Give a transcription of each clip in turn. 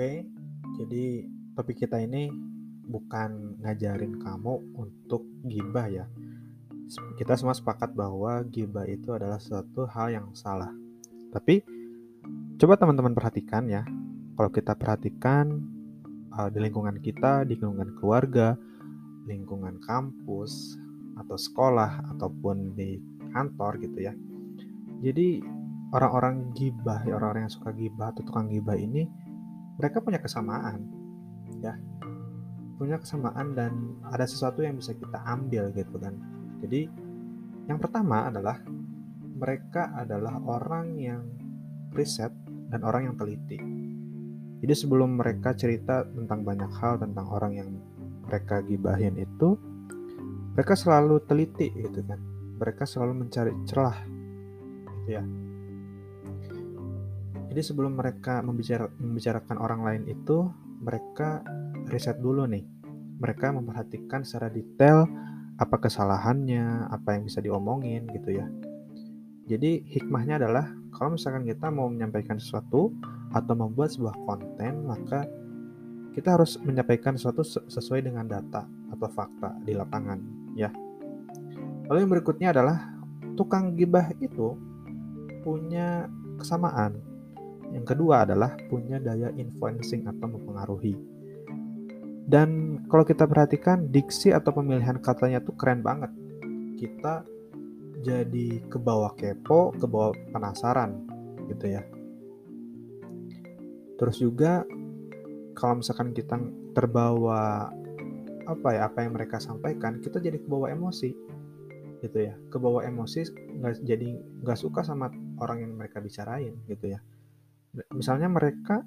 Oke, jadi topik kita ini bukan ngajarin kamu untuk gibah ya. Kita semua sepakat bahwa gibah itu adalah suatu hal yang salah. Tapi coba teman-teman perhatikan ya. Kalau kita perhatikan uh, di lingkungan kita, di lingkungan keluarga, lingkungan kampus atau sekolah ataupun di kantor gitu ya. Jadi orang-orang gibah, orang-orang yang suka gibah atau tukang gibah ini mereka punya kesamaan ya. Punya kesamaan dan ada sesuatu yang bisa kita ambil gitu kan. Jadi yang pertama adalah mereka adalah orang yang riset dan orang yang teliti. Jadi sebelum mereka cerita tentang banyak hal tentang orang yang mereka gibahin itu mereka selalu teliti gitu kan. Mereka selalu mencari celah gitu ya jadi sebelum mereka membicara, membicarakan orang lain itu, mereka riset dulu nih. Mereka memperhatikan secara detail apa kesalahannya, apa yang bisa diomongin gitu ya. Jadi hikmahnya adalah kalau misalkan kita mau menyampaikan sesuatu atau membuat sebuah konten, maka kita harus menyampaikan sesuatu sesuai dengan data atau fakta di lapangan ya. Lalu yang berikutnya adalah tukang gibah itu punya kesamaan yang kedua adalah punya daya influencing atau mempengaruhi. Dan kalau kita perhatikan diksi atau pemilihan katanya tuh keren banget. Kita jadi ke bawah kepo, ke bawah penasaran gitu ya. Terus juga kalau misalkan kita terbawa apa ya apa yang mereka sampaikan, kita jadi ke bawah emosi gitu ya. Ke bawah emosi nggak jadi nggak suka sama orang yang mereka bicarain gitu ya misalnya mereka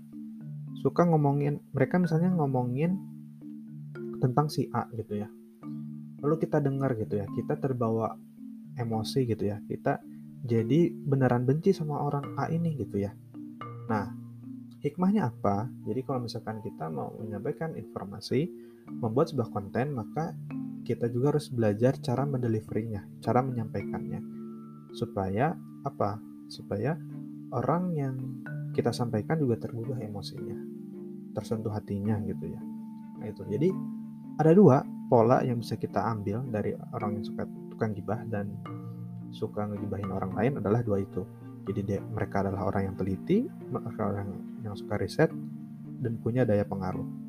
suka ngomongin mereka misalnya ngomongin tentang si A gitu ya. Lalu kita dengar gitu ya kita terbawa emosi gitu ya kita jadi beneran benci sama orang A ini gitu ya. Nah hikmahnya apa? Jadi kalau misalkan kita mau menyampaikan informasi membuat sebuah konten maka kita juga harus belajar cara mendeliverinya cara menyampaikannya. Supaya apa? Supaya orang yang kita sampaikan juga tergugah emosinya, tersentuh hatinya gitu ya. Nah itu. Jadi ada dua pola yang bisa kita ambil dari orang yang suka tukang gibah dan suka ngegibahin orang lain adalah dua itu. Jadi dia, mereka adalah orang yang teliti, mereka orang yang suka riset dan punya daya pengaruh.